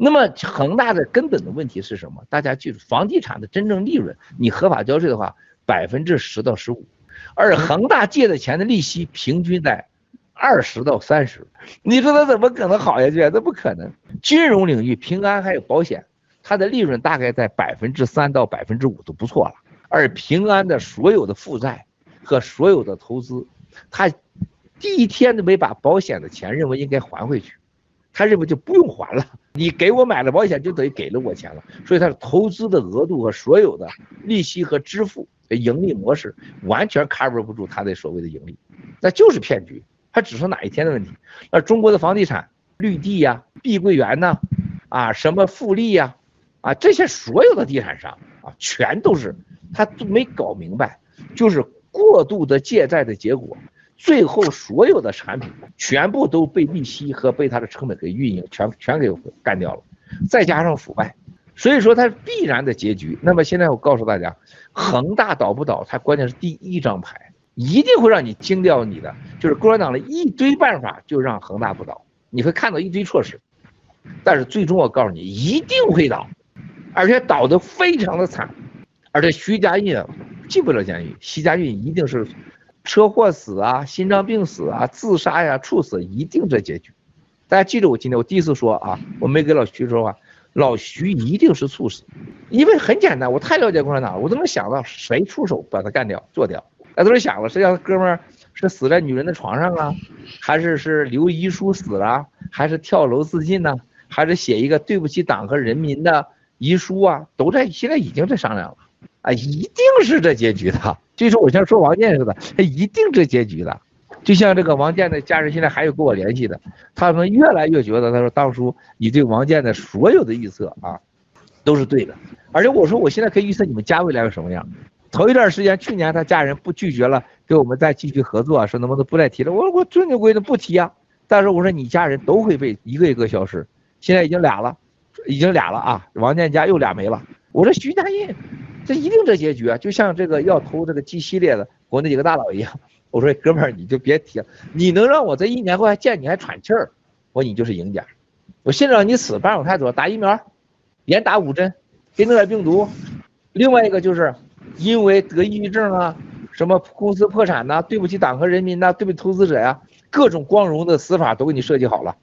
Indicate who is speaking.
Speaker 1: 那么恒大的根本的问题是什么？大家记住，房地产的真正利润，你合法交税的话，百分之十到十五，而恒大借的钱的利息平均在二十到三十，你说他怎么可能好下去？这不可能。金融领域，平安还有保险，它的利润大概在百分之三到百分之五都不错了。而平安的所有的负债和所有的投资，他第一天都没把保险的钱认为应该还回去，他认为就不用还了。你给我买了保险，就等于给了我钱了。所以他的投资的额度和所有的利息和支付盈利模式，完全 cover 不住他的所谓的盈利，那就是骗局。他只说哪一天的问题。那中国的房地产，绿地呀、碧桂园呐，啊什么富力呀，啊这些所有的地产商啊，全都是。他都没搞明白，就是过度的借债的结果，最后所有的产品全部都被利息和被他的成本给运营全全给干掉了，再加上腐败，所以说它必然的结局。那么现在我告诉大家，恒大倒不倒，它关键是第一张牌，一定会让你惊掉你的，就是共产党的一堆办法就让恒大不倒，你会看到一堆措施，但是最终我告诉你一定会倒，而且倒得非常的惨。而且徐家印进不了监狱，徐家印一定是车祸死啊、心脏病死啊、自杀呀、猝死，一定这结局。大家记住，我今天我第一次说啊，我没给老徐说话，老徐一定是猝死，因为很简单，我太了解共产党了，我都能想到谁出手把他干掉、做掉。那都是想了，谁家哥们儿是死在女人的床上啊，还是是留遗书死了，还是跳楼自尽呢，还是写一个对不起党和人民的遗书啊？都在现在已经在商量了。啊，一定是这结局的。就说我像说王建似的，他一定这结局的。就像这个王建的家人现在还有跟我联系的，他们越来越觉得，他说当初你对王建的所有的预测啊，都是对的。而且我说我现在可以预测你们家未来是什么样。头一段时间，去年他家人不拒绝了，跟我们再继续合作，说能不能不再提了。我说我遵守规则不提啊。但是我说你家人都会被一个一个消失，现在已经俩了，已经俩了啊。王建家又俩没了。我说徐家印。这一定这结局啊，就像这个要投这个 G 系列的国内几个大佬一样。我说哥们儿，你就别提了，你能让我在一年后还见你还喘气儿，我说你就是赢家。我现在让你死，办法太多，打疫苗，连打五针，给弄点病毒。另外一个就是因为得抑郁症啊，什么公司破产呐、对不起党和人民呐、对不起投资者呀、各种光荣的死法都给你设计好了。